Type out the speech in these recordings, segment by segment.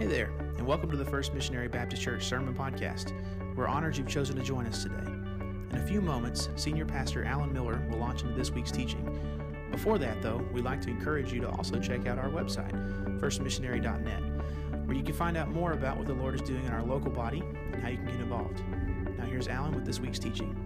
Hey there, and welcome to the First Missionary Baptist Church Sermon Podcast. We're honored you've chosen to join us today. In a few moments, Senior Pastor Alan Miller will launch into this week's teaching. Before that, though, we'd like to encourage you to also check out our website, firstmissionary.net, where you can find out more about what the Lord is doing in our local body and how you can get involved. Now, here's Alan with this week's teaching.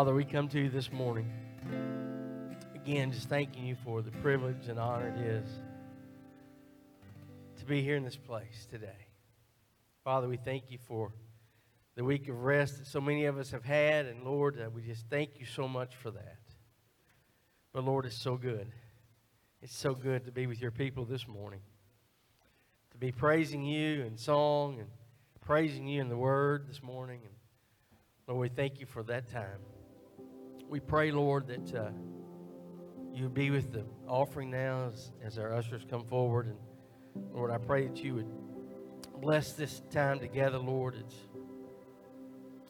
Father, we come to you this morning. Again, just thanking you for the privilege and honor it is to be here in this place today. Father, we thank you for the week of rest that so many of us have had. And Lord, uh, we just thank you so much for that. But Lord, it's so good. It's so good to be with your people this morning, to be praising you in song and praising you in the word this morning. And Lord, we thank you for that time. We pray, Lord, that uh, you would be with the offering now as, as our ushers come forward. And Lord, I pray that you would bless this time together, Lord. It's,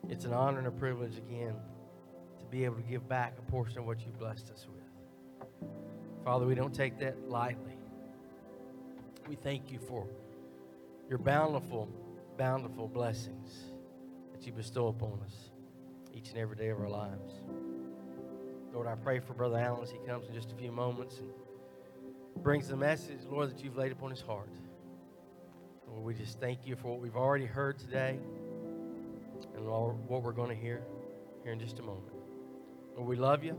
it's an honor and a privilege again to be able to give back a portion of what you blessed us with. Father, we don't take that lightly. We thank you for your bountiful, bountiful blessings that you bestow upon us each and every day of our lives. Lord, I pray for Brother Alan as he comes in just a few moments and brings the message, Lord, that you've laid upon his heart. Lord, we just thank you for what we've already heard today and what we're going to hear here in just a moment. Lord, we love you.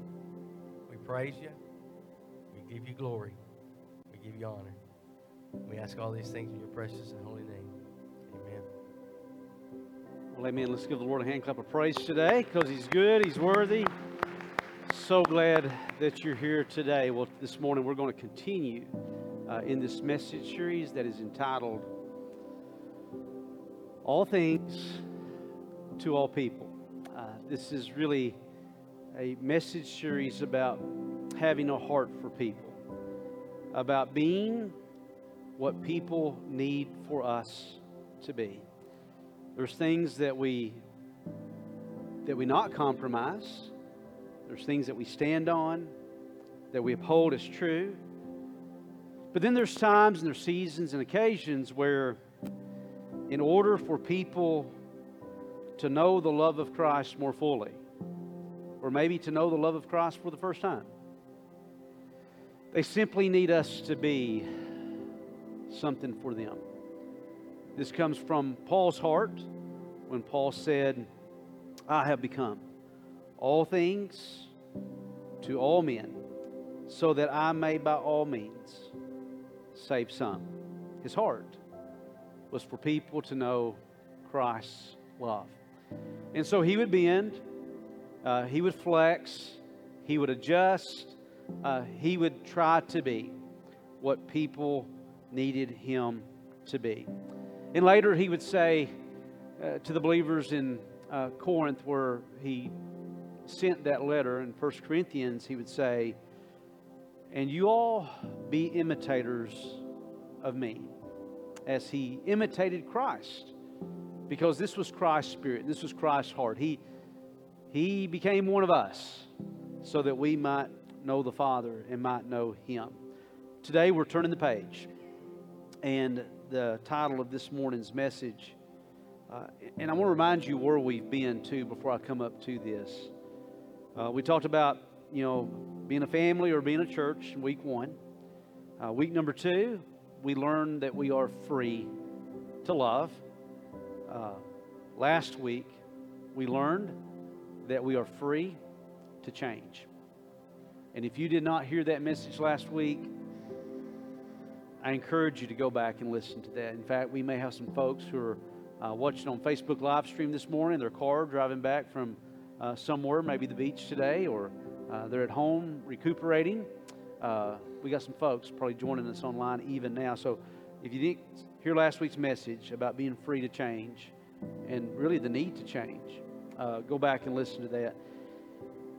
We praise you. We give you glory. We give you honor. We ask all these things in your precious and holy name. Amen. Well, amen. Let's give the Lord a hand clap of praise today because He's good, He's worthy. So glad that you're here today. Well, this morning we're going to continue uh, in this message series that is entitled All Things to All People. Uh, this is really a message series about having a heart for people, about being what people need for us to be. There's things that we that we not compromise. There's things that we stand on, that we uphold as true. But then there's times and there's seasons and occasions where in order for people to know the love of Christ more fully, or maybe to know the love of Christ for the first time, they simply need us to be something for them. This comes from Paul's heart when Paul said, I have become all things to all men, so that I may by all means save some. His heart was for people to know Christ's love. And so he would bend, uh, he would flex, he would adjust, uh, he would try to be what people needed him to be. And later he would say uh, to the believers in uh, Corinth, where he sent that letter in 1 Corinthians, he would say, And you all be imitators of me, as he imitated Christ, because this was Christ's spirit, this was Christ's heart. He, he became one of us so that we might know the Father and might know him. Today we're turning the page, and the title of this morning's message. Uh, and I want to remind you where we've been too before I come up to this. Uh, we talked about, you know, being a family or being a church week one. Uh, week number two, we learned that we are free to love. Uh, last week, we learned that we are free to change. And if you did not hear that message last week, I encourage you to go back and listen to that. In fact, we may have some folks who are uh, watching on Facebook live stream this morning, their car driving back from uh, somewhere, maybe the beach today, or uh, they're at home recuperating. Uh, we got some folks probably joining us online even now. So if you didn't hear last week's message about being free to change and really the need to change, uh, go back and listen to that.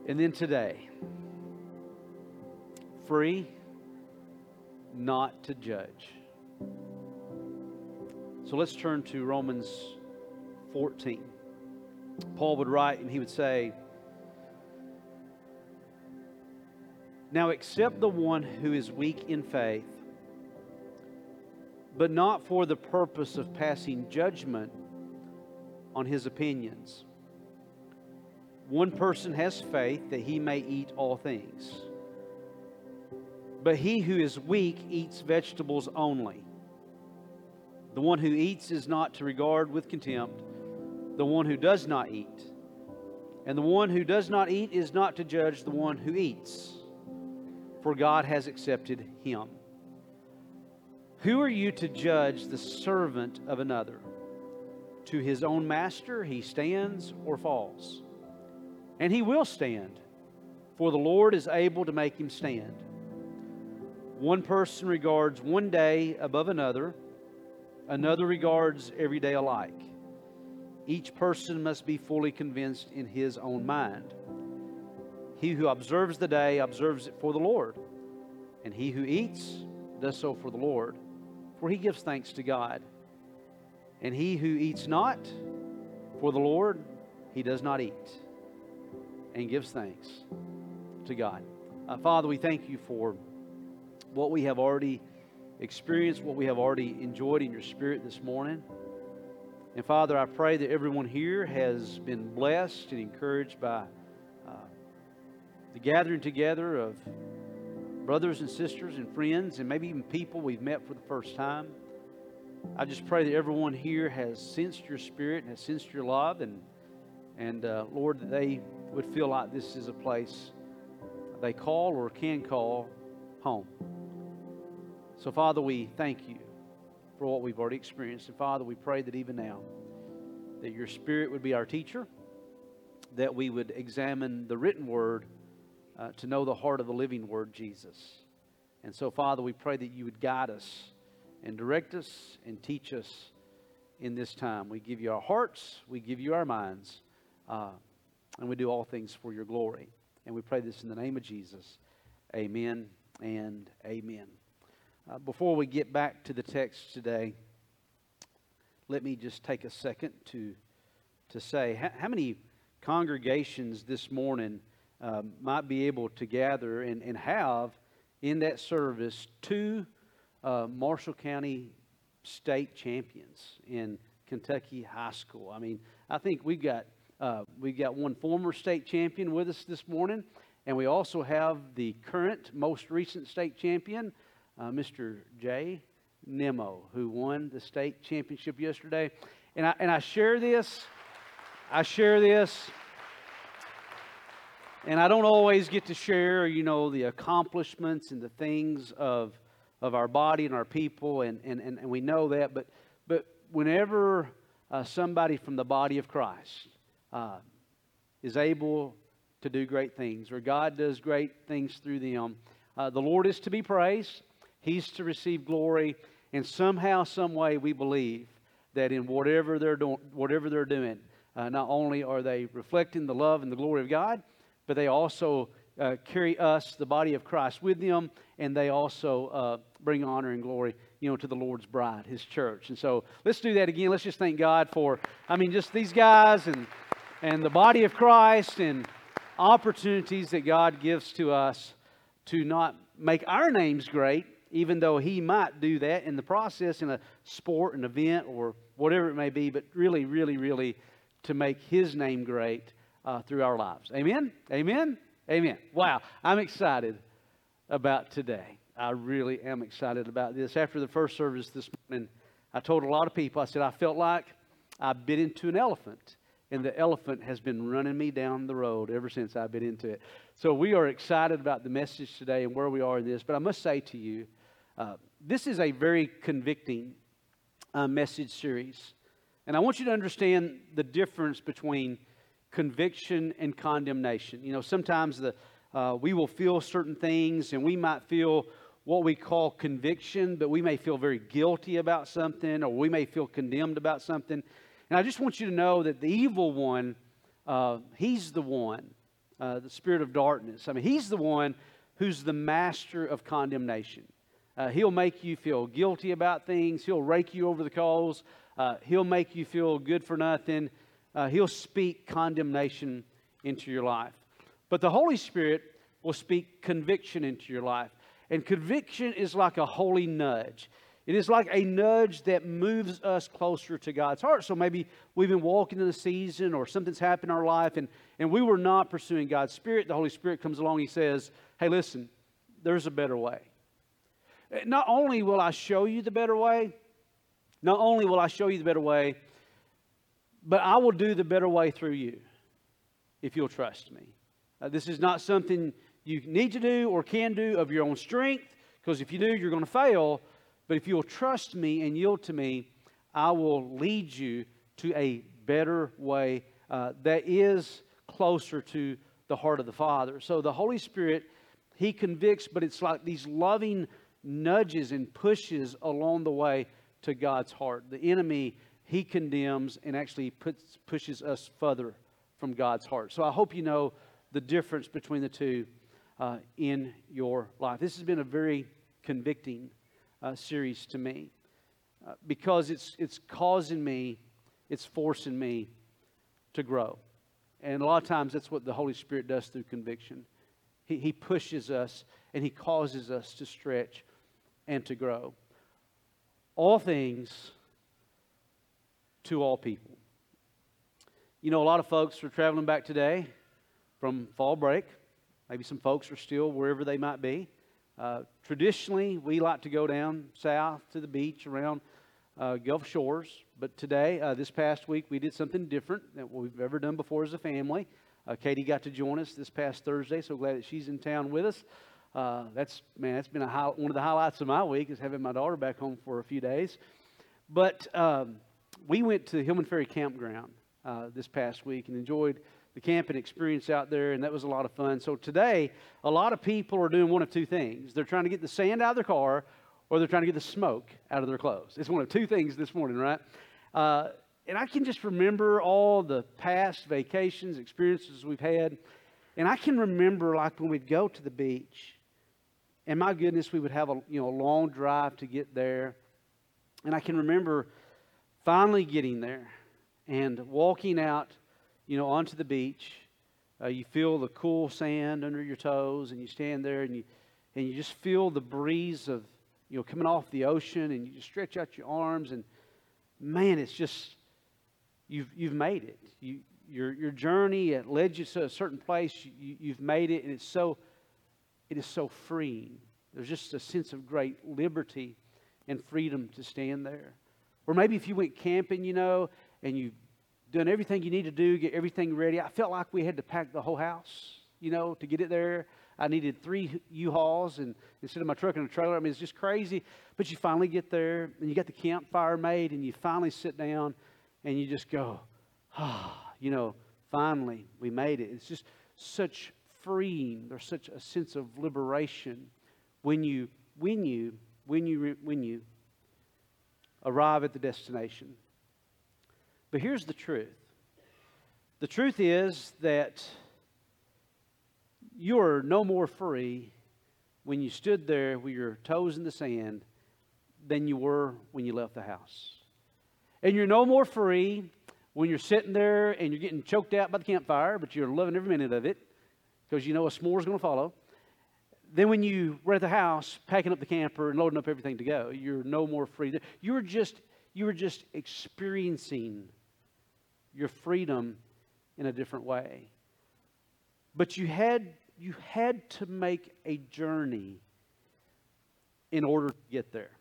And then today, free not to judge. So let's turn to Romans 14. Paul would write and he would say, Now accept the one who is weak in faith, but not for the purpose of passing judgment on his opinions. One person has faith that he may eat all things. But he who is weak eats vegetables only. The one who eats is not to regard with contempt the one who does not eat. And the one who does not eat is not to judge the one who eats, for God has accepted him. Who are you to judge the servant of another? To his own master he stands or falls. And he will stand, for the Lord is able to make him stand. One person regards one day above another, another regards every day alike. Each person must be fully convinced in his own mind. He who observes the day observes it for the Lord, and he who eats does so for the Lord, for he gives thanks to God. And he who eats not for the Lord, he does not eat, and gives thanks to God. Uh, Father, we thank you for what we have already experienced, what we have already enjoyed in your spirit this morning. And Father, I pray that everyone here has been blessed and encouraged by uh, the gathering together of brothers and sisters and friends, and maybe even people we've met for the first time. I just pray that everyone here has sensed your spirit and has sensed your love, and and uh, Lord, that they would feel like this is a place they call or can call home. So, Father, we thank you for what we've already experienced. And Father, we pray that even now, that your Spirit would be our teacher, that we would examine the written word uh, to know the heart of the living word, Jesus. And so, Father, we pray that you would guide us and direct us and teach us in this time. We give you our hearts, we give you our minds, uh, and we do all things for your glory. And we pray this in the name of Jesus. Amen and amen. Uh, before we get back to the text today, let me just take a second to, to say how, how many congregations this morning um, might be able to gather and, and have in that service two uh, Marshall County state champions in Kentucky high school. I mean, I think we've got uh, we got one former state champion with us this morning, and we also have the current, most recent state champion, uh, Mr. Jay Nemo, who won the state championship yesterday. And I, and I share this, I share this, and I don't always get to share, you know, the accomplishments and the things of, of our body and our people, and, and, and, and we know that, but, but whenever uh, somebody from the body of Christ uh, is able to do great things, or God does great things through them, uh, the Lord is to be praised. He's to receive glory. And somehow, some way, we believe that in whatever they're doing, whatever they're doing, uh, not only are they reflecting the love and the glory of God, but they also uh, carry us, the body of Christ, with them, and they also uh, bring honor and glory, you know, to the Lord's bride, His church. And so, let's do that again. Let's just thank God for, I mean, just these guys and and the body of Christ and opportunities that God gives to us to not make our names great, even though he might do that in the process in a sport, an event, or whatever it may be, but really, really, really to make his name great uh, through our lives. Amen? Amen? Amen. Wow, I'm excited about today. I really am excited about this. After the first service this morning, I told a lot of people, I said, I felt like I bit into an elephant and the elephant has been running me down the road ever since I've been into it. So we are excited about the message today and where we are in this. But I must say to you, uh, this is a very convicting uh, message series. And I want you to understand the difference between conviction and condemnation. You know, sometimes the, uh, we will feel certain things and we might feel what we call conviction, but we may feel very guilty about something or we may feel condemned about something. And I just want you to know that the evil one, uh, he's the one, uh, the spirit of darkness. I mean, he's the one who's the master of condemnation. Uh, he'll make you feel guilty about things. He'll rake you over the coals. Uh, he'll make you feel good for nothing. Uh, he'll speak condemnation into your life. But the Holy Spirit will speak conviction into your life. And conviction is like a holy nudge. It is like a nudge that moves us closer to God's heart. So maybe we've been walking in a season or something's happened in our life and, and we were not pursuing God's Spirit. The Holy Spirit comes along, He says, Hey, listen, there's a better way. Not only will I show you the better way, not only will I show you the better way, but I will do the better way through you if you'll trust me. Uh, this is not something you need to do or can do of your own strength, because if you do, you're going to fail. But if you'll trust me and yield to me, I will lead you to a better way uh, that is closer to the heart of the Father. So the Holy Spirit, He convicts, but it's like these loving nudges and pushes along the way to God's heart. The enemy, He condemns and actually puts, pushes us further from God's heart. So I hope you know the difference between the two uh, in your life. This has been a very convicting uh, series to me uh, because it's, it's causing me, it's forcing me to grow. And a lot of times that's what the Holy Spirit does through conviction. He, he pushes us and He causes us to stretch and to grow. All things to all people. You know, a lot of folks are traveling back today from fall break. Maybe some folks are still wherever they might be. Uh, traditionally, we like to go down south to the beach around uh, Gulf Shores, but today, uh, this past week, we did something different than we've ever done before as a family. Uh, Katie got to join us this past Thursday, so glad that she's in town with us. Uh, that's man, that's been a high, one of the highlights of my week is having my daughter back home for a few days. But um, we went to Hillman Ferry Campground uh, this past week and enjoyed the camping experience out there, and that was a lot of fun. So today, a lot of people are doing one of two things. They're trying to get the sand out of their car, or they're trying to get the smoke out of their clothes. It's one of two things this morning, right? Uh, and I can just remember all the past vacations, experiences we've had. And I can remember like when we'd go to the beach, and my goodness, we would have a you know a long drive to get there. And I can remember finally getting there and walking out you know, onto the beach. Uh, you feel the cool sand under your toes, and you stand there and you, and you just feel the breeze of, you know, coming off the ocean, and you stretch out your arms, and man, it's just, you've, you've made it. You, your, your journey it led you to a certain place. You, you've made it, and it's so, it is so freeing. There's just a sense of great liberty and freedom to stand there. Or maybe if you went camping, you know, and you've done everything you need to do, get everything ready. I felt like we had to pack the whole house, you know, to get it there. I needed three U-Hauls and instead of my truck and a trailer. I mean, it's just crazy. But you finally get there and you got the campfire made and you finally sit down and you just go, ah, you know, finally we made it. It's just such freeing. There's such a sense of liberation when you, when you, when you, when you arrive at the destination. But here's the truth the truth is that you're no more free when you stood there with your toes in the sand than you were when you left the house. And you're no more free when you're sitting there and you're getting choked out by the campfire, but you're loving every minute of it because you know a s'more is going to follow. Then when you were at the house packing up the camper and loading up everything to go, you're no more free. You were just you were just experiencing your freedom in a different way. But you had, you had to make a journey in order to get there.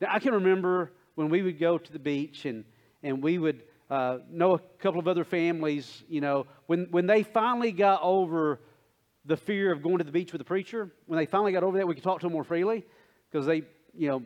Now, I can remember when we would go to the beach and, and we would uh, know a couple of other families, you know, when, when they finally got over the fear of going to the beach with a preacher, when they finally got over that, we could talk to them more freely because they, you know,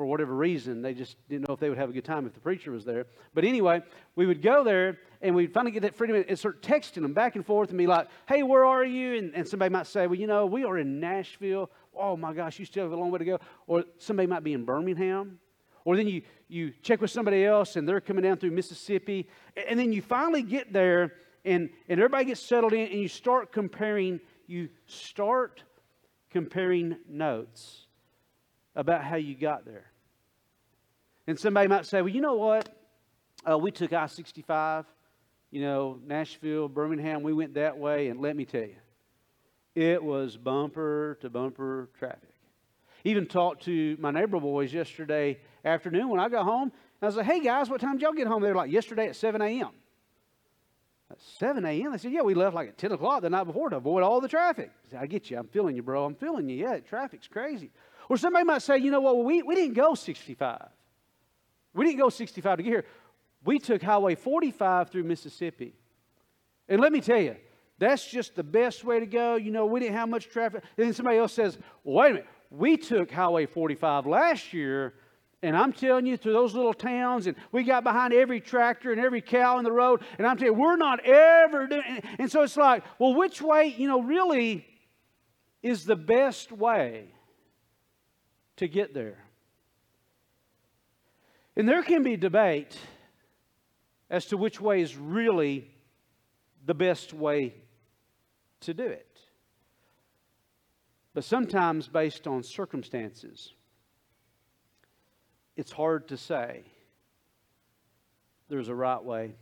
for whatever reason. They just didn't know if they would have a good time if the preacher was there. But anyway, we would go there and we'd finally get that freedom and start texting them back and forth and be like, hey, where are you? And, and somebody might say, well, you know, we are in Nashville. Oh my gosh, you still have a long way to go. Or somebody might be in Birmingham. Or then you, you check with somebody else and they're coming down through Mississippi. And then you finally get there and, and everybody gets settled in and you start comparing, you start comparing notes about how you got there. And somebody might say, well, you know what? Uh, we took I 65, you know, Nashville, Birmingham, we went that way, and let me tell you, it was bumper to bumper traffic. Even talked to my neighbor boys yesterday afternoon when I got home. I was like, hey guys, what time did y'all get home? They were like, yesterday at 7 a.m. At 7 a.m.? They said, yeah, we left like at 10 o'clock the night before to avoid all the traffic. I, said, I get you. I'm feeling you, bro. I'm feeling you. Yeah, traffic's crazy. Or somebody might say, you know what, well, we, we didn't go 65. We didn't go 65 to get here. we took Highway 45 through Mississippi. And let me tell you, that's just the best way to go. You know, we didn't have much traffic. And then somebody else says, well, wait a minute, we took Highway 45 last year, and I'm telling you, through those little towns, and we got behind every tractor and every cow in the road, and I'm telling you, we're not ever doing and, and so it's like, well, which way, you know, really is the best way to get there? And there can be debate as to which way is really the best way to do it. But sometimes, based on circumstances, it's hard to say there's a right way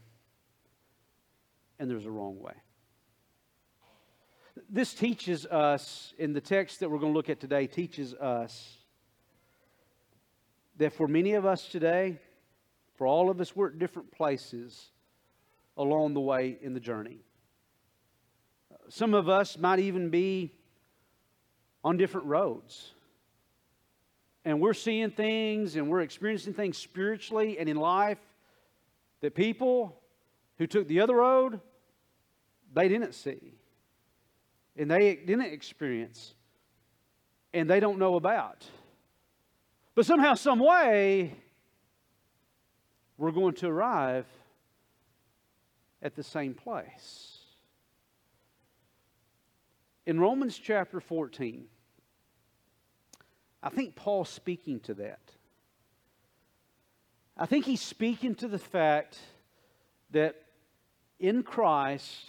and there's a wrong way. This teaches us, in the text that we're going to look at today, teaches us that for many of us today, for all of us, we're at different places along the way in the journey. Some of us might even be on different roads. And we're seeing things and we're experiencing things spiritually and in life that people who took the other road, they didn't see. And they didn't experience. And they don't know about. But somehow, some way, we're going to arrive at the same place. In Romans chapter 14, I think Paul's speaking to that. I think he's speaking to the fact that in Christ,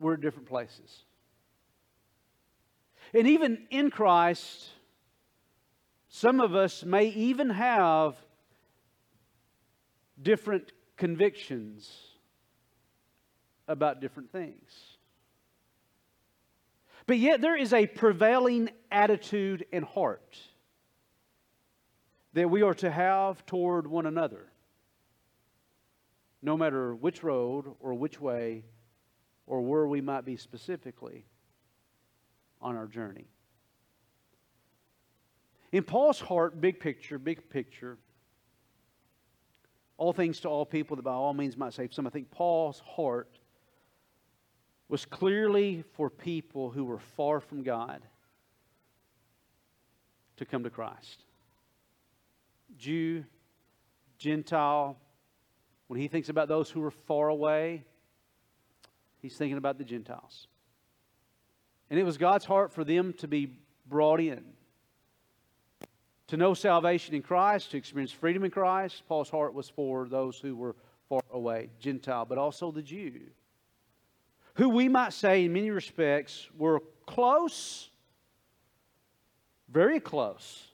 we're at different places. And even in Christ, some of us may even have different convictions about different things. But yet, there is a prevailing attitude and heart that we are to have toward one another, no matter which road or which way or where we might be specifically on our journey. In Paul's heart, big picture, big picture, all things to all people that by all means might save some. I think Paul's heart was clearly for people who were far from God to come to Christ. Jew, Gentile, when he thinks about those who are far away, he's thinking about the Gentiles. And it was God's heart for them to be brought in, to know salvation in Christ, to experience freedom in Christ. Paul's heart was for those who were far away, Gentile, but also the Jew who we might say, in many respects, were close, very close,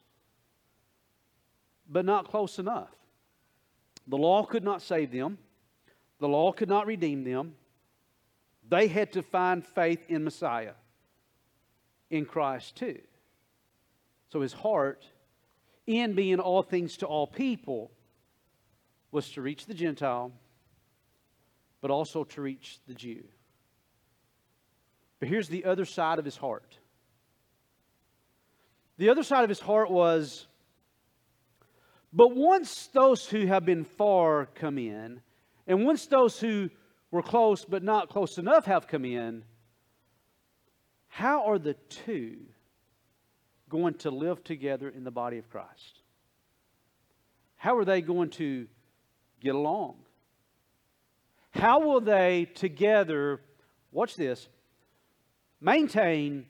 but not close enough. The law could not save them, the law could not redeem them. They had to find faith in Messiah, in Christ too. So his heart, in being all things to all people, was to reach the Gentile, but also to reach the Jew. But here's the other side of his heart. The other side of his heart was, but once those who have been far come in, and once those who were close but not close enough have come in, how are the two going to live together in the body of Christ? How are they going to get along? How will they together, watch this, maintain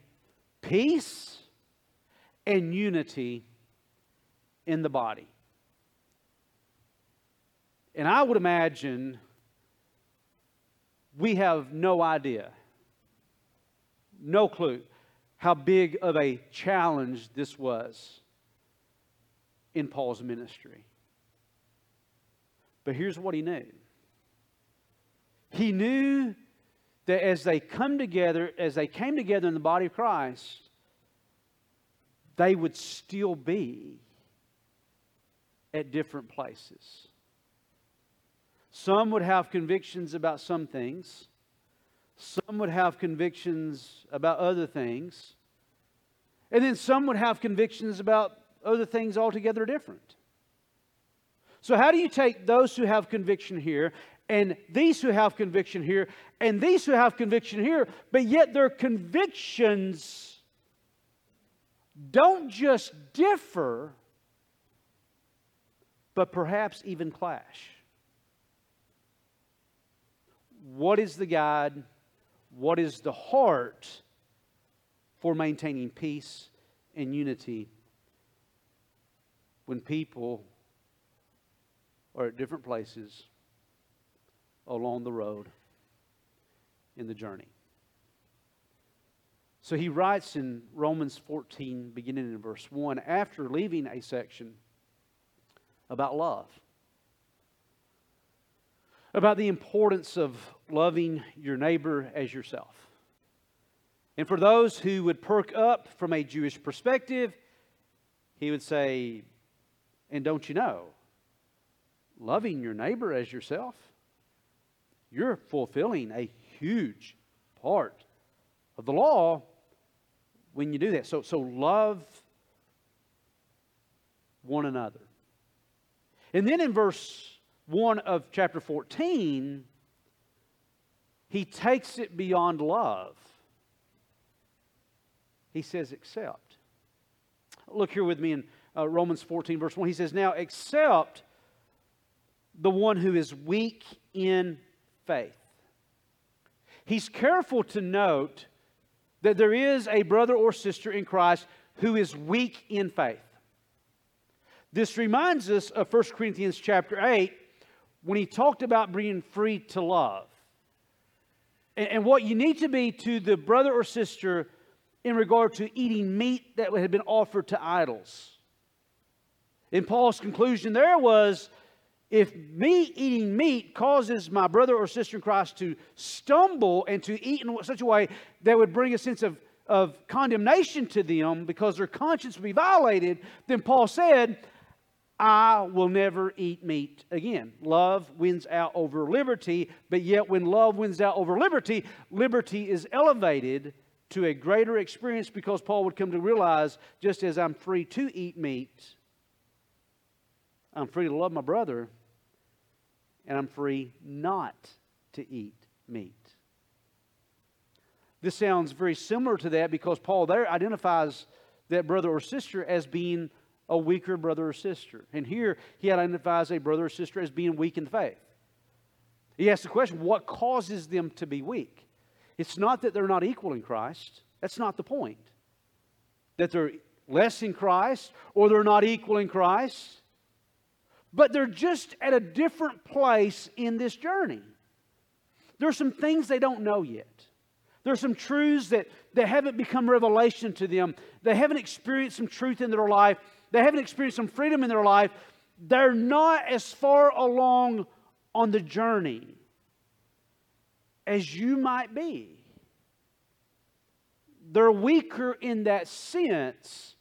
peace and unity in the body. And I would imagine we have no idea, no clue how big of a challenge this was in Paul's ministry. But here's what he knew he knew that as they come together, as they came together in the body of Christ, they would still be at different places. Some would have convictions about some things, some would have convictions about other things, and then some would have convictions about other things altogether different. So, how do you take those who have conviction here and these who have conviction here and these who have conviction here, but yet their convictions don't just differ, but perhaps even clash? What is the guide? What is the heart for maintaining peace and unity when people are at different places along the road in the journey. So he writes in Romans 14, beginning in verse 1, after leaving a section about love, about the importance of loving your neighbor as yourself. And for those who would perk up from a Jewish perspective, he would say, And don't you know, loving your neighbor as yourself, you're fulfilling a huge part of the law when you do that. So, so love one another. And then in verse 1 of chapter 14, he takes it beyond love. He says, accept. Look here with me in uh, Romans 14, verse 1. He says, Now accept the one who is weak in faith. He's careful to note that there is a brother or sister in Christ who is weak in faith. This reminds us of 1 Corinthians chapter 8 when he talked about being free to love. And, and what you need to be to the brother or sister in regard to eating meat that had been offered to idols. And Paul's conclusion there was if me eating meat causes my brother or sister in Christ to stumble and to eat in such a way that would bring a sense of, of condemnation to them because their conscience would be violated, then Paul said, I will never eat meat again. Love wins out over liberty, but yet when love wins out over liberty, liberty is elevated to a greater experience because Paul would come to realize just as I'm free to eat meat, I'm free to love my brother, and I'm free not to eat meat. This sounds very similar to that because Paul there identifies that brother or sister as being a weaker brother or sister. And here he identifies a brother or sister as being weak in faith. He asks the question what causes them to be weak? It's not that they're not equal in Christ, that's not the point. That they're less in Christ or they're not equal in Christ but they're just at a different place in this journey. There's some things they don't know yet. There's some truths that, that haven't become revelation to them. They haven't experienced some truth in their life. They haven't experienced some freedom in their life. They're not as far along on the journey as you might be. They're weaker in that sense,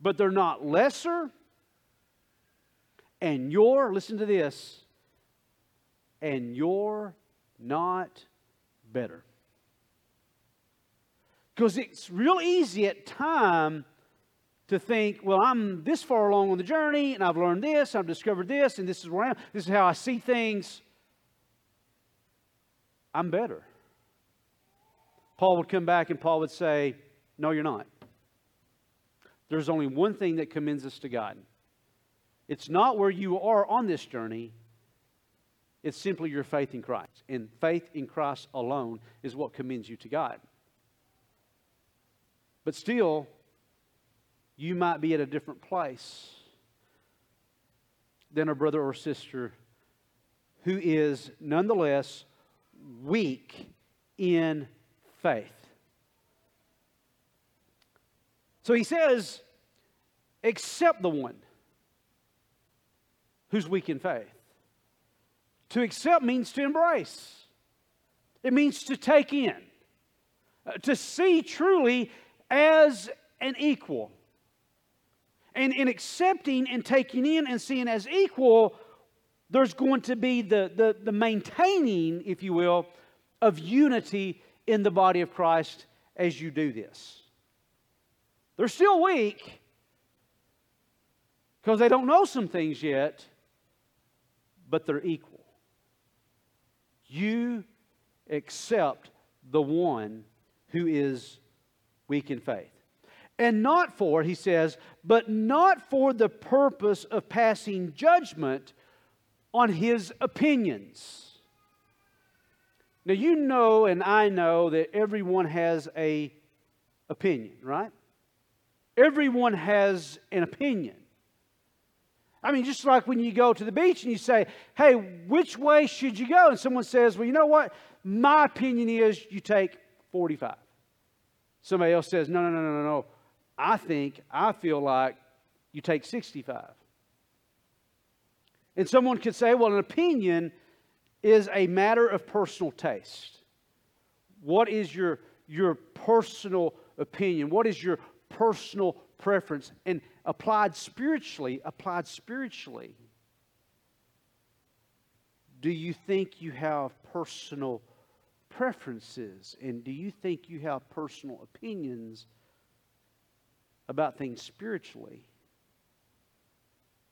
but they're not lesser and you're, listen to this, and you're not better. Because it's real easy at time to think, well, I'm this far along on the journey, and I've learned this, I've discovered this, and this is where I am. This is how I see things. I'm better. Paul would come back and Paul would say, No, you're not. There's only one thing that commends us to God, it's not where you are on this journey, it's simply your faith in Christ. And faith in Christ alone is what commends you to God. But still, you might be at a different place than a brother or sister who is nonetheless weak in faith. So he says, accept the one who's weak in faith. To accept means to embrace, it means to take in, uh, to see truly as an equal. And in accepting and taking in and seeing as equal, there's going to be the, the, the maintaining, if you will, of unity in the body of Christ as you do this. They're still weak because they don't know some things yet, but they're equal. You accept the one who is weak in faith. And not for, he says, but not for the purpose of passing judgment on his opinions. Now you know and I know that everyone has a opinion, right? Everyone has an opinion. I mean, just like when you go to the beach and you say, hey, which way should you go? And someone says, well, you know what? My opinion is you take 45. Somebody else says, no, no, no, no, no. no. I think, I feel like you take 65. And someone could say, well, an opinion is a matter of personal taste. What is your, your personal opinion? What is your personal preference? And applied spiritually, applied spiritually, do you think you have personal preferences? And do you think you have personal opinions about things spiritually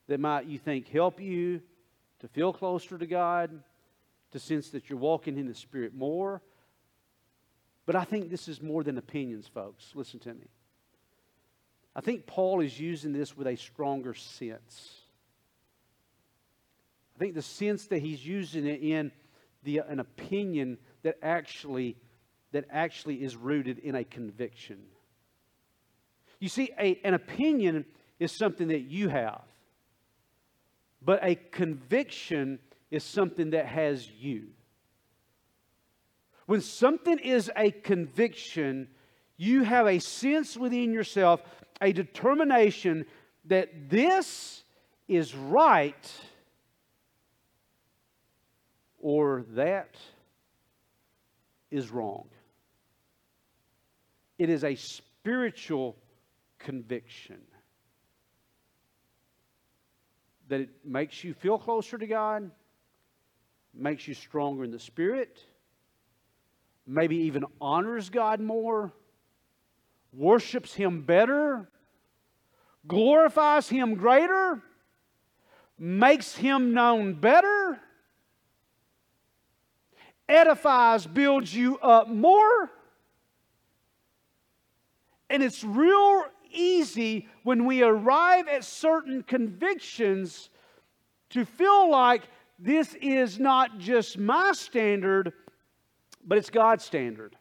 that might, you think, help you to feel closer to God, to sense that you're walking in the Spirit more? But I think this is more than opinions, folks. Listen to me. I think Paul is using this with a stronger sense. I think the sense that he's using it in the, an opinion that actually, that actually is rooted in a conviction. You see, a, an opinion is something that you have, but a conviction is something that has you. When something is a conviction, you have a sense within yourself a determination that this is right or that is wrong. It is a spiritual conviction that it makes you feel closer to God, makes you stronger in the Spirit, maybe even honors God more, worships Him better, glorifies Him greater, makes Him known better, edifies, builds you up more. And it's real easy when we arrive at certain convictions to feel like this is not just my standard, but it's God's standard.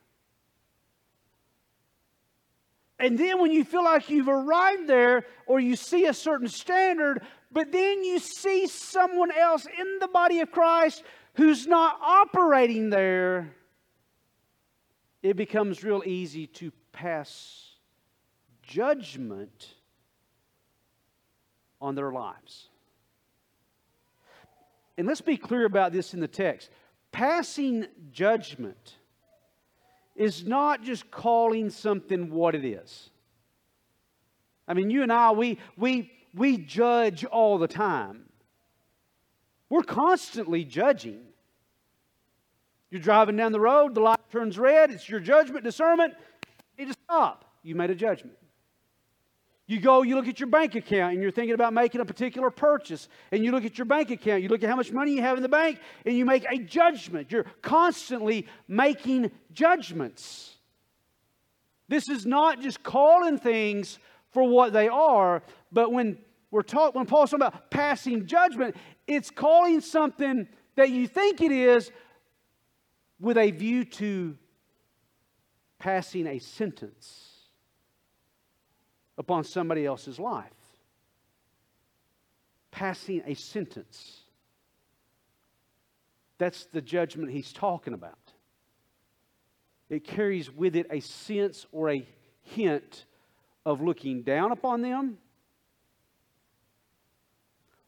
And then when you feel like you've arrived there or you see a certain standard, but then you see someone else in the body of Christ who's not operating there, it becomes real easy to pass judgment on their lives. And let's be clear about this in the text. Passing judgment is not just calling something what it is. I mean, you and I, we, we, we judge all the time. We're constantly judging. You're driving down the road, the light turns red, it's your judgment, discernment. You need to stop. You made a judgment. You go, you look at your bank account, and you're thinking about making a particular purchase. And you look at your bank account, you look at how much money you have in the bank, and you make a judgment. You're constantly making judgments. This is not just calling things for what they are, but when we're talking, when Paul's talking about passing judgment, it's calling something that you think it is with a view to passing a sentence upon somebody else's life. Passing a sentence. That's the judgment he's talking about. It carries with it a sense or a hint of looking down upon them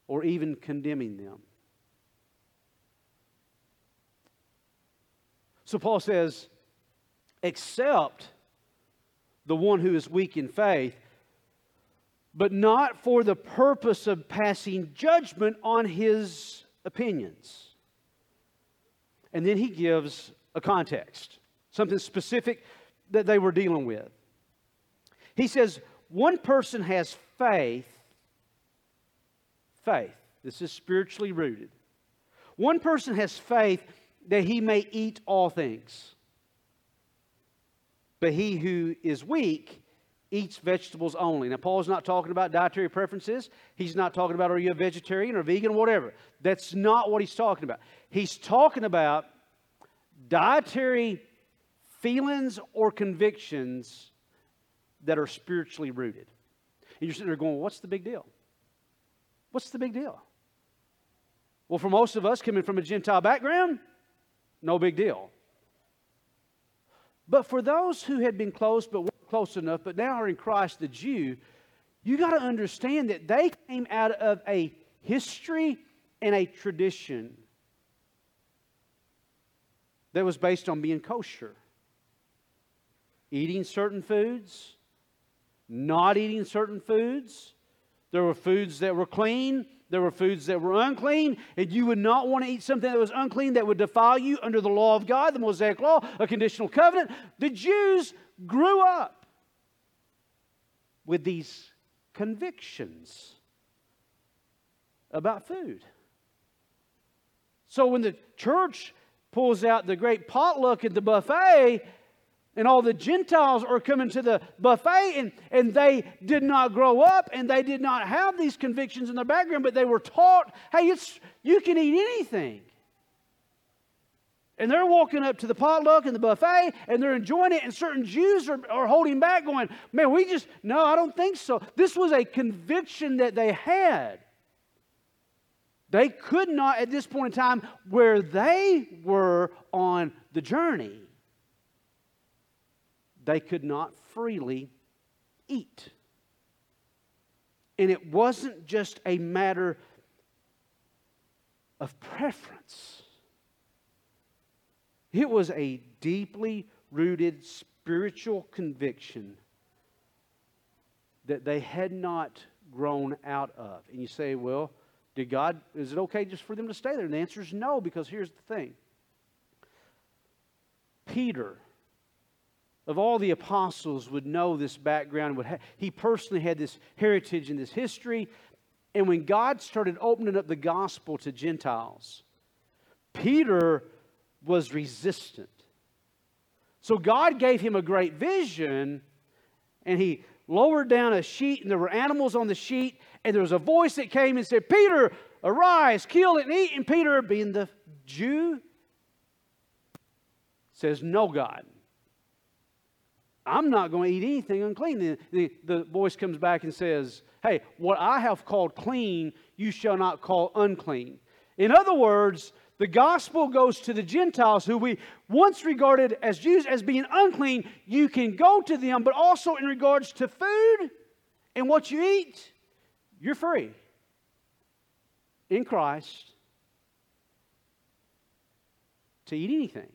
or even condemning them. So Paul says, except the one who is weak in faith, but not for the purpose of passing judgment on his opinions. And then he gives a context, something specific that they were dealing with. He says, one person has faith, faith, this is spiritually rooted. One person has faith that he may eat all things. But he who is weak eats vegetables only. Now, Paul's not talking about dietary preferences. He's not talking about are you a vegetarian or vegan whatever. That's not what he's talking about. He's talking about dietary feelings or convictions that are spiritually rooted. And you're sitting there going, what's the big deal? What's the big deal? Well, for most of us coming from a Gentile background, no big deal. But for those who had been close but close enough, but now are in Christ the Jew, you got to understand that they came out of a history and a tradition that was based on being kosher, eating certain foods, not eating certain foods. There were foods that were clean, there were foods that were unclean, and you would not want to eat something that was unclean that would defile you under the law of God, the Mosaic law, a conditional covenant. The Jews grew up with these convictions about food. So when the church pulls out the great potluck at the buffet, and all the Gentiles are coming to the buffet, and, and they did not grow up and they did not have these convictions in their background, but they were taught hey, it's, you can eat anything. And they're walking up to the potluck and the buffet and they're enjoying it, and certain Jews are, are holding back, going, Man, we just, no, I don't think so. This was a conviction that they had. They could not, at this point in time, where they were on the journey, they could not freely eat. And it wasn't just a matter of preference, it was a deeply rooted spiritual conviction that they had not grown out of. And you say, well, did God, is it okay just for them to stay there? And the answer is no, because here's the thing Peter of all the apostles would know this background. Would ha- he personally had this heritage and this history. And when God started opening up the gospel to Gentiles, Peter was resistant. So God gave him a great vision, and he lowered down a sheet, and there were animals on the sheet, and there was a voice that came and said, Peter, arise, kill it, and eat. And Peter, being the Jew, says, No, God. I'm not going to eat anything unclean. The, the, the, voice comes back and says, Hey, what I have called clean, you shall not call unclean. In other words, the gospel goes to the Gentiles who we once regarded as Jews as being unclean. You can go to them, but also in regards to food and what you eat, you're free in Christ to eat anything.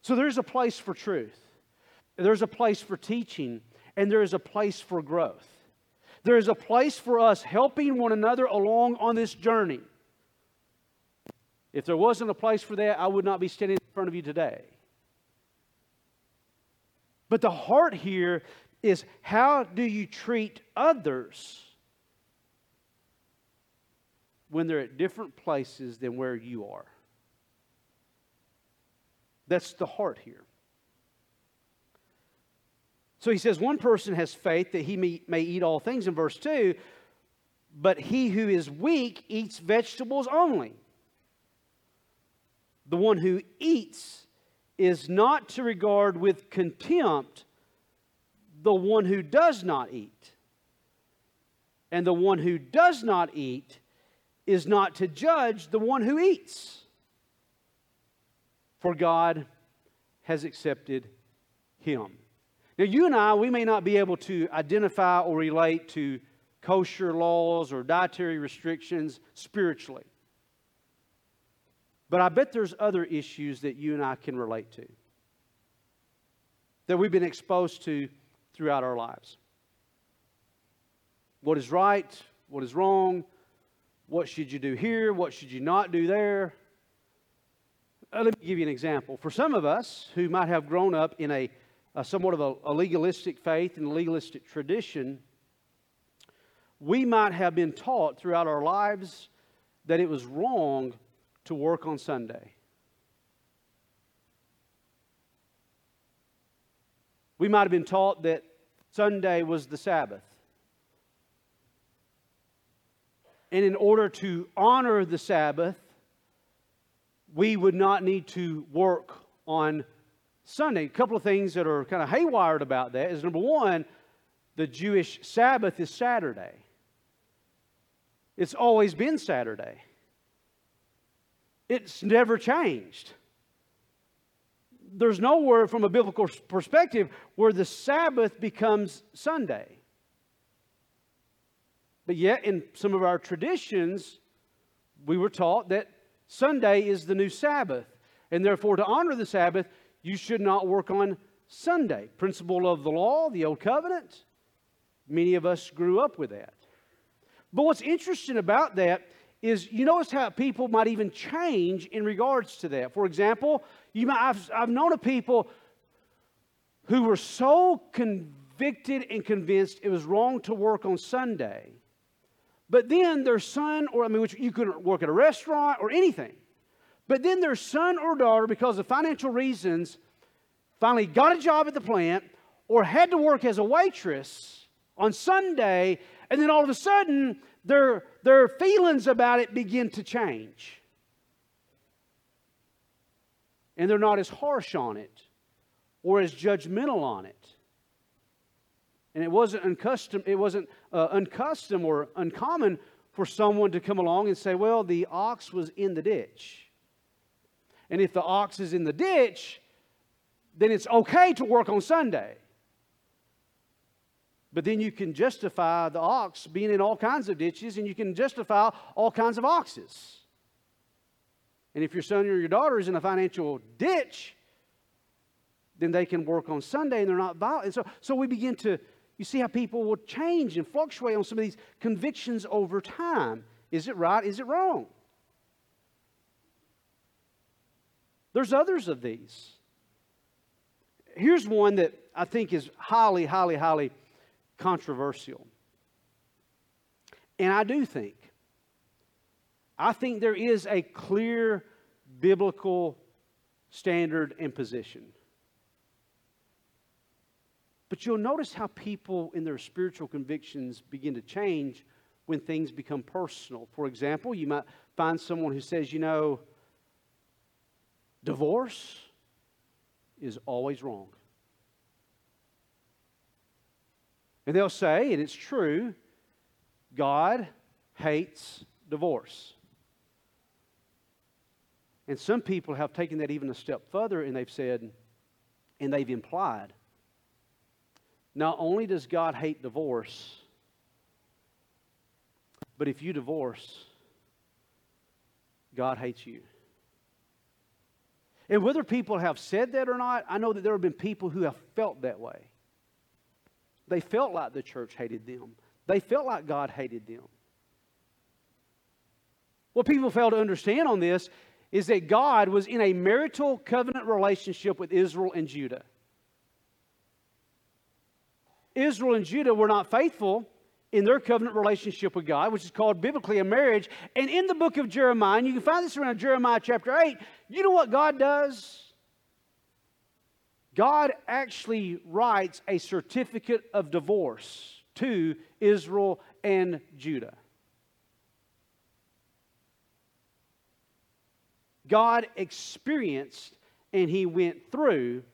So there's a place for truth, there's a place for teaching, and there is a place for growth. There is a place for us helping one another along on this journey. If there wasn't a place for that, I would not be standing in front of you today. But the heart here is how do you treat others when they're at different places than where you are? That's the heart here. So he says, one person has faith that he may, may eat all things in verse 2, but he who is weak eats vegetables only. The one who eats is not to regard with contempt the one who does not eat. And the one who does not eat is not to judge the one who eats for God has accepted him. Now, you and I, we may not be able to identify or relate to kosher laws or dietary restrictions spiritually. But I bet there's other issues that you and I can relate to that we've been exposed to throughout our lives. What is right? What is wrong? What should you do here? What should you not do there? Uh, let me give you an example. For some of us who might have grown up in a, a somewhat of a, a legalistic faith and legalistic tradition, we might have been taught throughout our lives that it was wrong to work on Sunday. We might have been taught that Sunday was the Sabbath. And in order to honor the Sabbath, we would not need to work on Sunday. A couple of things that are kind of haywired about that is number one, the Jewish Sabbath is Saturday. It's always been Saturday. It's never changed. There's nowhere from a biblical perspective where the Sabbath becomes Sunday. But yet, in some of our traditions, we were taught that Sunday is the new Sabbath. And therefore, to honor the Sabbath, you should not work on Sunday. Principle of the law, the Old Covenant. Many of us grew up with that. But what's interesting about that is you notice how people might even change in regards to that. For example, you might, I've, I've known of people who were so convicted and convinced it was wrong to work on Sunday, but then their son, or I mean, which you couldn't work at a restaurant or anything, but then their son or daughter, because of financial reasons, finally got a job at the plant or had to work as a waitress on Sunday and then all of a sudden their, their feelings about it begin to change. And they're not as harsh on it or as judgmental on it. And it wasn't uncustom, it wasn't uh, uncustom or uncommon for someone to come along and say, well, the ox was in the ditch. And if the ox is in the ditch, then it's okay to work on Sunday. But then you can justify the ox being in all kinds of ditches and you can justify all kinds of oxes. And if your son or your daughter is in a financial ditch, then they can work on Sunday and they're not violent. And so, so we begin to, you see how people will change and fluctuate on some of these convictions over time. Is it right? Is it wrong? There's others of these. Here's one that I think is highly, highly, highly controversial. And I do think, I think there is a clear biblical standard and position. But you'll notice how people in their spiritual convictions begin to change when things become personal. For example, you might find someone who says, you know, divorce is always wrong. And they'll say, and it's true, God hates divorce. And some people have taken that even a step further and they've said, and they've implied, not only does God hate divorce, but if you divorce, God hates you. And whether people have said that or not, I know that there have been people who have felt that way. They felt like the church hated them, they felt like God hated them. What people fail to understand on this is that God was in a marital covenant relationship with Israel and Judah. Israel and Judah were not faithful in their covenant relationship with God, which is called biblically a marriage. And in the book of Jeremiah, and you can find this around Jeremiah chapter 8, you know what God does? God actually writes a certificate of divorce to Israel and Judah. God experienced and he went through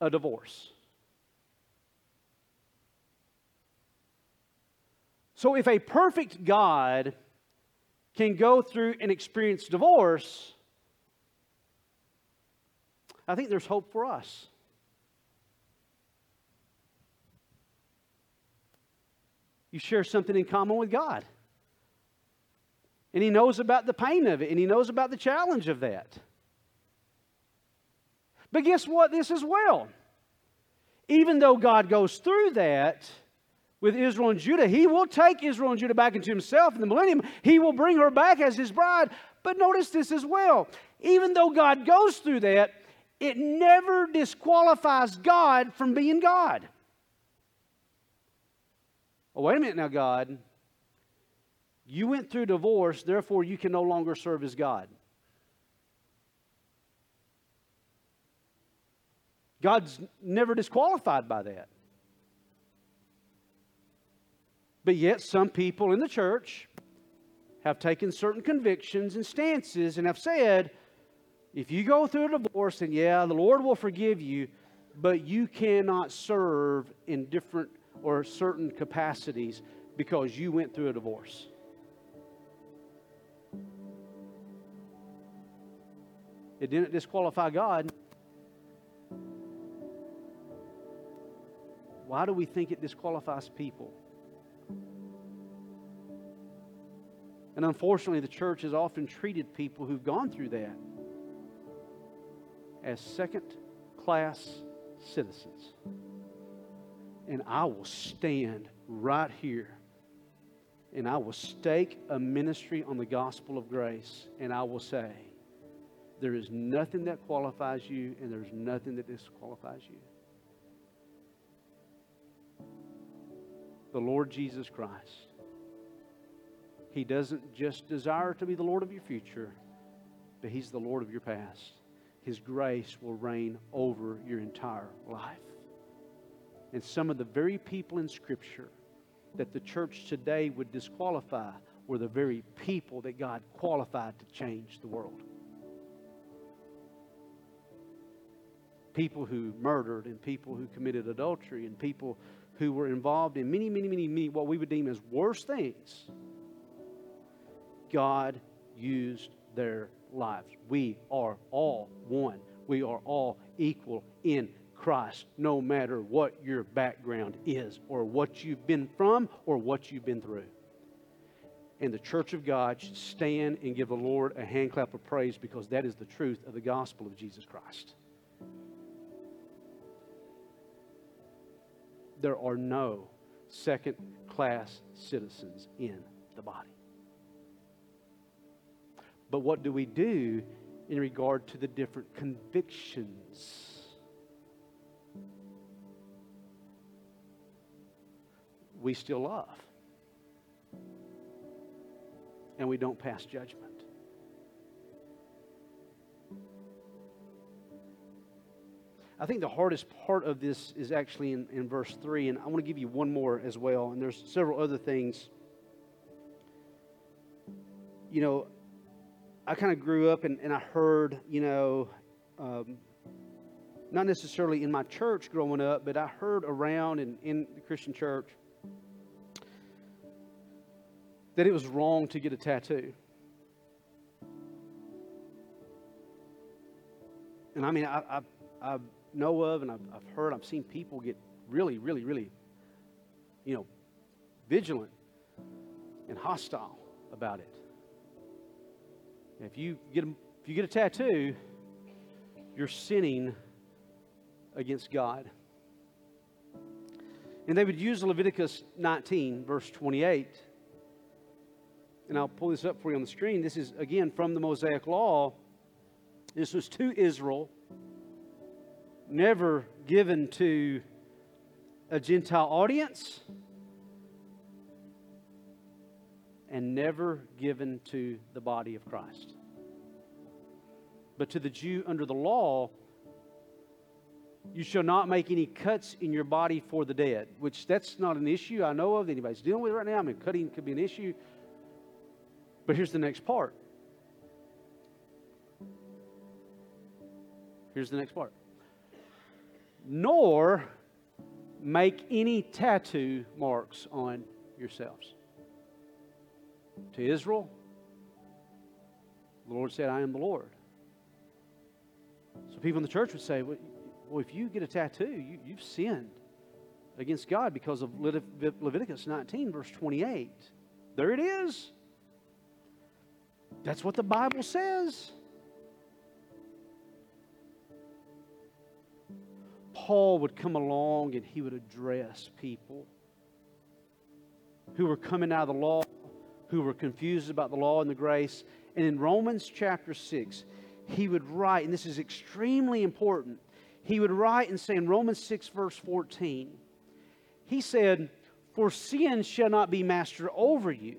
a divorce. So, if a perfect God can go through and experience divorce, I think there's hope for us. You share something in common with God. And He knows about the pain of it, and He knows about the challenge of that. But guess what? This as well. Even though God goes through that with Israel and Judah, He will take Israel and Judah back into Himself in the millennium. He will bring her back as His bride. But notice this as well. Even though God goes through that, it never disqualifies God from being God. Oh, wait a minute now, God. You went through divorce, therefore you can no longer serve as God. God's never disqualified by that. But yet, some people in the church have taken certain convictions and stances and have said, if you go through a divorce, then yeah, the Lord will forgive you, but you cannot serve in different or certain capacities because you went through a divorce. It didn't disqualify God. Why do we think it disqualifies people? And unfortunately, the church has often treated people who've gone through that as second class citizens. And I will stand right here and I will stake a ministry on the gospel of grace and I will say, there is nothing that qualifies you and there's nothing that disqualifies you. The Lord Jesus Christ. He doesn't just desire to be the Lord of your future, but He's the Lord of your past. His grace will reign over your entire life. And some of the very people in Scripture that the church today would disqualify were the very people that God qualified to change the world. People who murdered, and people who committed adultery, and people who were involved in many, many, many, many what we would deem as worse things. God used their lives. We are all one. We are all equal in Christ, no matter what your background is, or what you've been from, or what you've been through. And the church of God should stand and give the Lord a hand clap of praise because that is the truth of the gospel of Jesus Christ. There are no second class citizens in the body. But what do we do in regard to the different convictions? We still love. And we don't pass judgment. I think the hardest part of this is actually in, in verse 3, and I want to give you one more as well, and there's several other things. You know, I kind of grew up and, and I heard, you know, um, not necessarily in my church growing up, but I heard around and in the Christian church that it was wrong to get a tattoo. And I mean, I, I, I know of and I've, I've heard, I've seen people get really, really, really, you know, vigilant and hostile about it. If you get a, if you get a tattoo, you're sinning against God. And they would use Leviticus 19, verse 28. And I'll pull this up for you on the screen. This is, again, from the Mosaic Law. This was to Israel, never given to a Gentile audience, and never given to the body of Christ. But to the Jew under the law, you shall not make any cuts in your body for the dead, which that's not an issue I know of anybody's dealing with right now. I mean, cutting could be an issue. But here's the next part. Here's the next part. Nor make any tattoo marks on yourselves. To Israel, the Lord said, I am the Lord. So people in the church would say, well, if you get a tattoo, you, you've sinned against God because of Leviticus 19, verse 28. There it is. That's what the Bible says. Paul would come along and he would address people who were coming out of the law, who were confused about the law and the grace. And in Romans chapter 6, he would write, and this is extremely important, he would write and say in Romans 6, verse 14, he said, For sin shall not be master over you,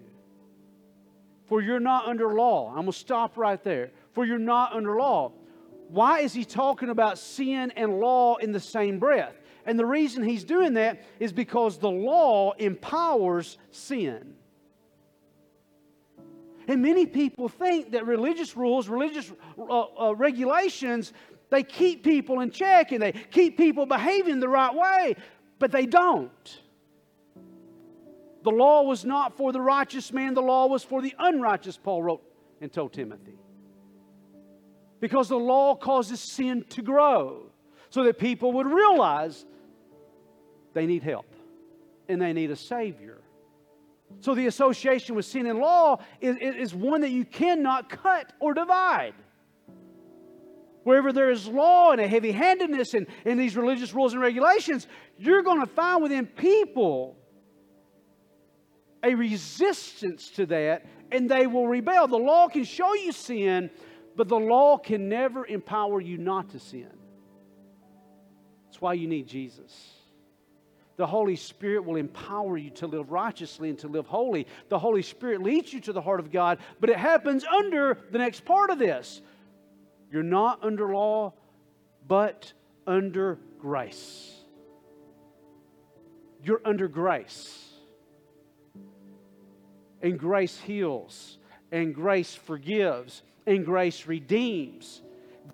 For you're not under law. I'm going to stop right there. For you're not under law. Why is he talking about sin and law in the same breath? And the reason he's doing that is because the law empowers sin. And many people think that religious rules, religious uh, uh, regulations, they keep people in check and they keep people behaving the right way, but they don't. The law was not for the righteous man, the law was for the unrighteous, Paul wrote and told Timothy. Because the law causes sin to grow so that people would realize they need help and they need a Savior. So the association with sin and law is, is one that you cannot cut or divide. Wherever there is law and a heavy handedness and, and these religious rules and regulations, you're going to find within people a resistance to that and they will rebel. The law can show you sin, but the law can never empower you not to sin. That's why you need Jesus the Holy Spirit will empower you to live righteously and to live holy. The Holy Spirit leads you to the heart of God, but it happens under the next part of this. You're not under law, but under grace. You're under grace. And grace heals, and grace forgives, and grace redeems.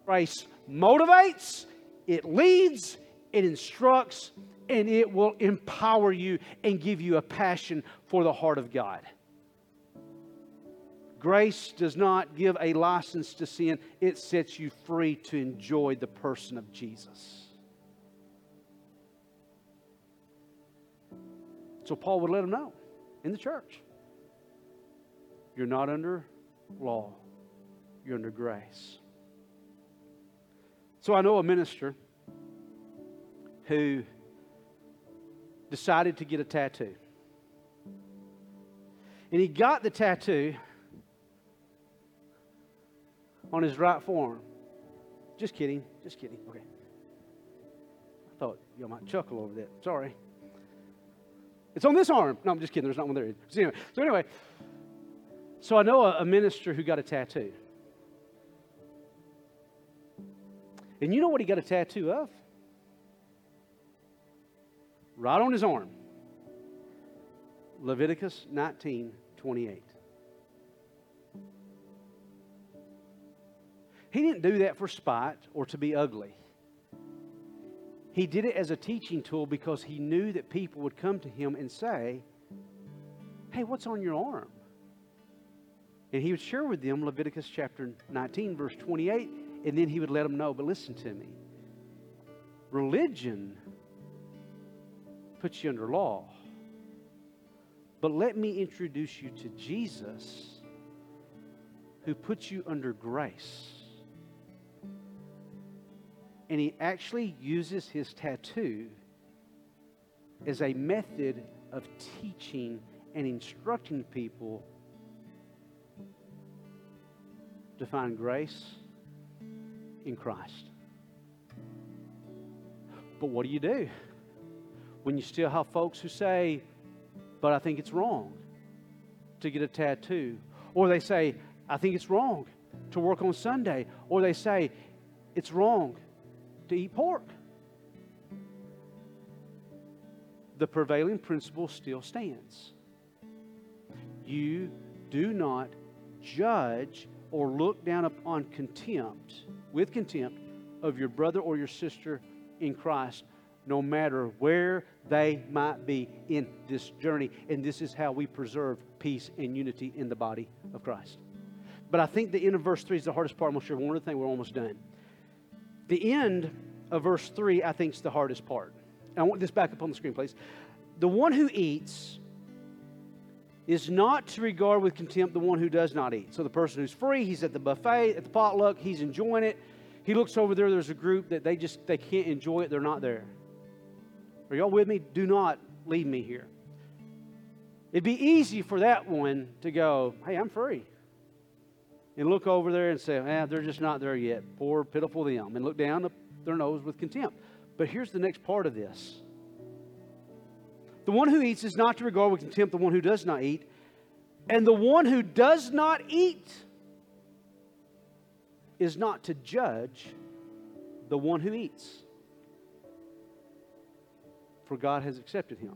Grace motivates, it leads, it instructs, and it will empower you and give you a passion for the heart of God. Grace does not give a license to sin, it sets you free to enjoy the person of Jesus. So Paul would let them know in the church you're not under law, you're under grace. So I know a minister who decided to get a tattoo. And he got the tattoo on his right forearm. Just kidding. Just kidding. Okay. I thought y'all might chuckle over that. Sorry. It's on this arm. No, I'm just kidding. There's not one there. So anyway, so, anyway, so I know a, a minister who got a tattoo. And you know what he got a tattoo of? Right on his arm. Leviticus 19 28. He didn't do that for spite or to be ugly. He did it as a teaching tool because he knew that people would come to him and say, Hey, what's on your arm? And he would share with them Leviticus chapter 19, verse 28, and then he would let them know. But listen to me religion puts you under law. But let me introduce you to Jesus, who puts you under grace. And he actually uses his tattoo as a method of teaching and instructing people to find grace in Christ. But what do you do? When you still have folks who say, but I think it's wrong to get a tattoo. Or they say, I think it's wrong to work on Sunday. Or they say, it's wrong to eat pork. The prevailing principle still stands. You do not judge or look down upon contempt, with contempt, of your brother or your sister in Christ no matter where they might be in this journey. And this is how we preserve peace and unity in the body of Christ. But I think the end of verse 3 is the hardest part. I'm sure one of the things we're almost done. The end of verse 3, I think, is the hardest part. I want this back up on the screen, please. The one who eats is not to regard with contempt the one who does not eat. So the person who's free, he's at the buffet, at the potluck, he's enjoying it. He looks over there, there's a group that they just they can't enjoy it, they're not there. Are y'all with me? Do not leave me here. It'd be easy for that one to go, hey, I'm free. And look over there and say, ah, they're just not there yet. Poor, pitiful them. And look down their nose with contempt. But here's the next part of this the one who eats is not to regard with contempt the one who does not eat. And the one who does not eat is not to judge the one who eats, for God has accepted him.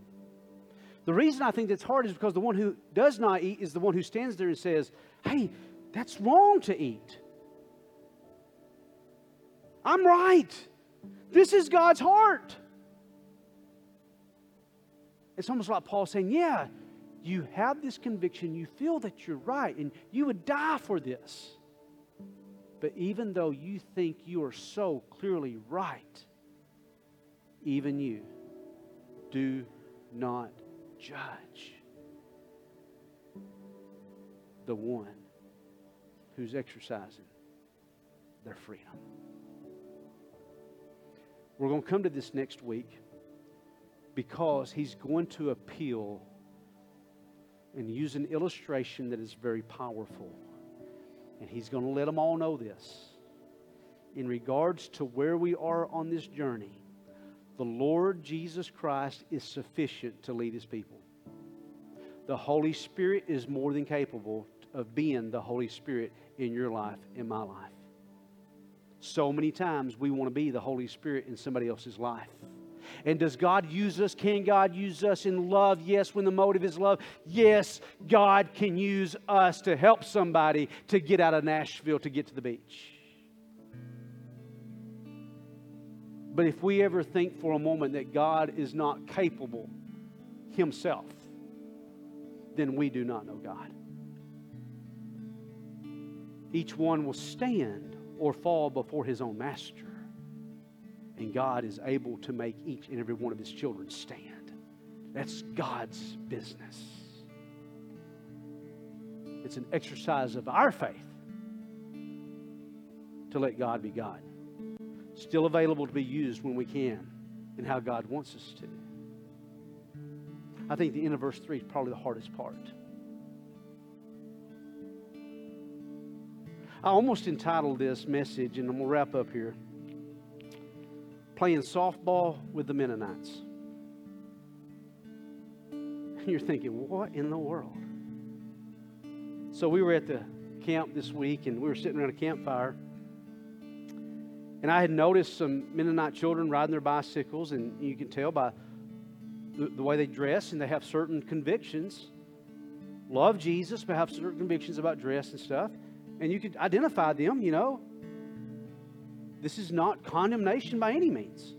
The reason I think that's hard is because the one who does not eat is the one who stands there and says, Hey, that's wrong to eat. I'm right. This is God's heart. It's almost like Paul saying, Yeah, you have this conviction, you feel that you're right, and you would die for this. But even though you think you are so clearly right, even you do not judge the one who's exercising their freedom. We're going to come to this next week because he's going to appeal and use an illustration that is very powerful. And he's going to let them all know this. In regards to where we are on this journey, the Lord Jesus Christ is sufficient to lead his people. The Holy Spirit is more than capable of being the Holy Spirit in your life, in my life. So many times we want to be the Holy Spirit in somebody else's life. And does God use us? Can God use us in love? Yes, when the motive is love. Yes, God can use us to help somebody to get out of Nashville to get to the beach. But if we ever think for a moment that God is not capable Himself, then we do not know God. Each one will stand or fall before his own master. And God is able to make each and every one of his children stand. That's God's business. It's an exercise of our faith to let God be God. Still available to be used when we can and how God wants us to. I think the end of verse 3 is probably the hardest part. I almost entitled this message, and I'm going to wrap up here playing softball with the Mennonites. And you're thinking, what in the world? So we were at the camp this week, and we were sitting around a campfire. And I had noticed some Mennonite children riding their bicycles, and you can tell by the, the way they dress, and they have certain convictions. Love Jesus, but have certain convictions about dress and stuff and you could identify them, you know. This is not condemnation by any means.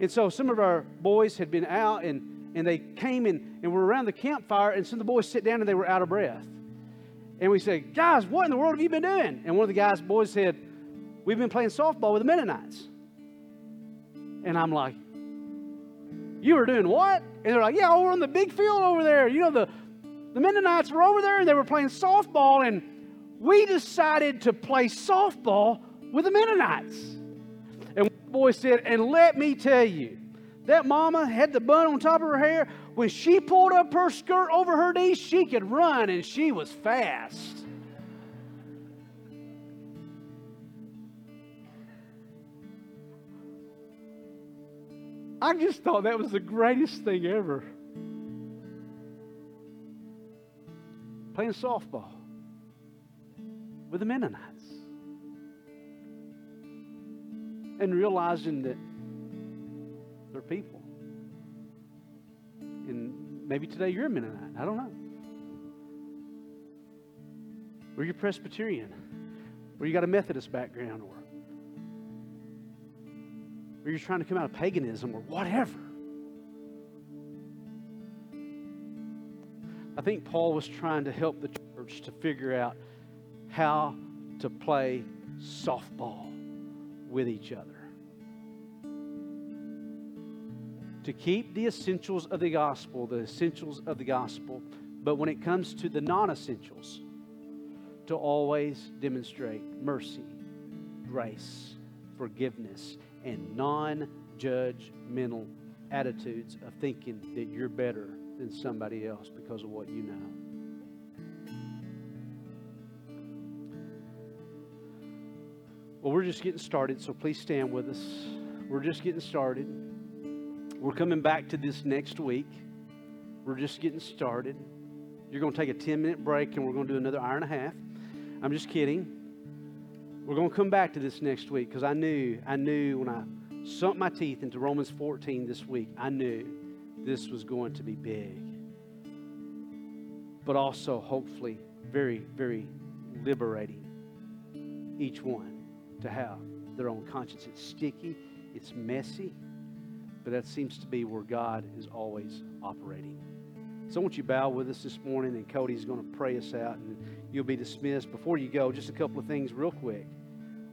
And so some of our boys had been out and, and they came in and were around the campfire, and some of the boys sit down and they were out of breath. And we said, Guys, what in the world have you been doing? And one of the guys' boys said, We've been playing softball with the Mennonites. And I'm like, You were doing what? And they're like, Yeah, over on the big field over there. You know, the, the Mennonites were over there and they were playing softball and we decided to play softball with the Mennonites. And the boy said, and let me tell you, that mama had the bun on top of her hair. When she pulled up her skirt over her knees, she could run and she was fast. I just thought that was the greatest thing ever. Playing softball with the Mennonites. And realizing that they're people. And maybe today you're a Mennonite. I don't know. Or you're Presbyterian. Or you got a Methodist background. Or, or you're trying to come out of paganism or whatever. I think Paul was trying to help the church to figure out how to play softball with each other. To keep the essentials of the gospel, the essentials of the gospel, but when it comes to the non essentials, to always demonstrate mercy, grace, forgiveness, and non judgmental attitudes of thinking that you're better than somebody else because of what you know. Well, we're just getting started, so please stand with us. We're just getting started. We're coming back to this next week. We're just getting started. You're going to take a 10 minute break and we're going to do another hour and a half. I'm just kidding. We're going to come back to this next week because I knew, I knew when I sunk my teeth into Romans 14 this week, I knew this was going to be big. But also, hopefully, very, very liberating. Each one to have their own conscience. It's sticky, it's messy, but that seems to be where God is always operating. So I want you to bow with us this morning, and Cody's going to pray us out, and you'll be dismissed. Before you go, just a couple of things real quick.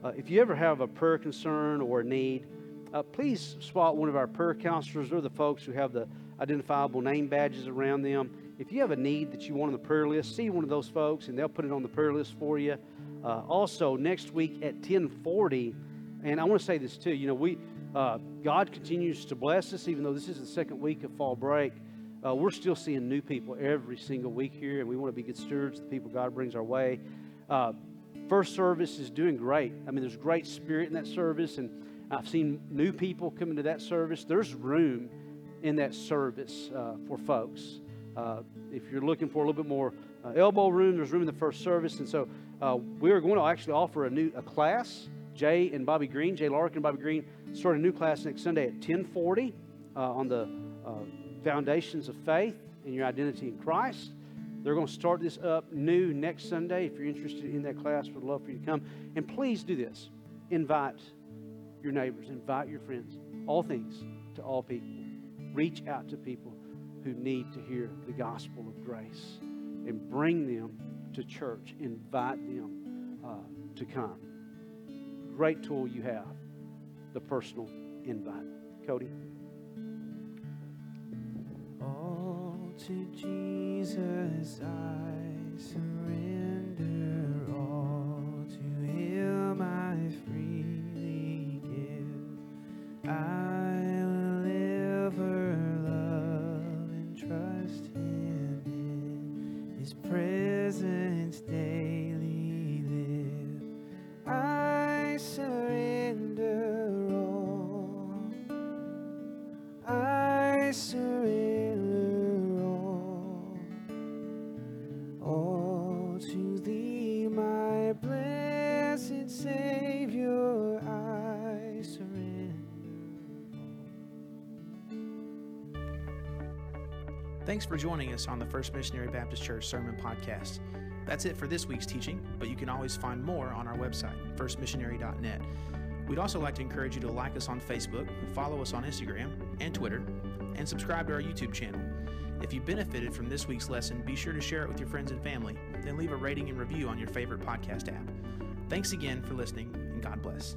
Uh, if you ever have a prayer concern or a need, uh, please spot one of our prayer counselors or the folks who have the identifiable name badges around them. If you have a need that you want on the prayer list, see one of those folks, and they'll put it on the prayer list for you. Uh, also, next week at 1040, and I want to say this too, you know, we uh, God continues to bless us, even though this is the second week of fall break. Uh, we're still seeing new people every single week here, and we want to be good stewards of the people God brings our way. Uh, first service is doing great. I mean, there's great spirit in that service, and I've seen new people come into that service. There's room in that service uh, for folks. Uh, if you're looking for a little bit more uh, elbow room, there's room in the first service, and so uh, we are going to actually offer a new a class. Jay and Bobby Green, Jay Larkin and Bobby Green, start a new class next Sunday at 1040 on the foundations of faith and your identity in Christ. They're going to start this up new next Sunday. If you're interested in that class, we'd love for you to come. And please do this invite your neighbors, invite your friends, all things to all people. Reach out to people who need to hear the gospel of grace and bring them to church. Invite them uh, to come. Great tool you have the personal invite. Cody. To Jesus I surrender all. To Him I freely give. I Thanks for joining us on the First Missionary Baptist Church Sermon Podcast. That's it for this week's teaching, but you can always find more on our website, firstmissionary.net. We'd also like to encourage you to like us on Facebook, follow us on Instagram and Twitter, and subscribe to our YouTube channel. If you benefited from this week's lesson, be sure to share it with your friends and family, then leave a rating and review on your favorite podcast app. Thanks again for listening, and God bless.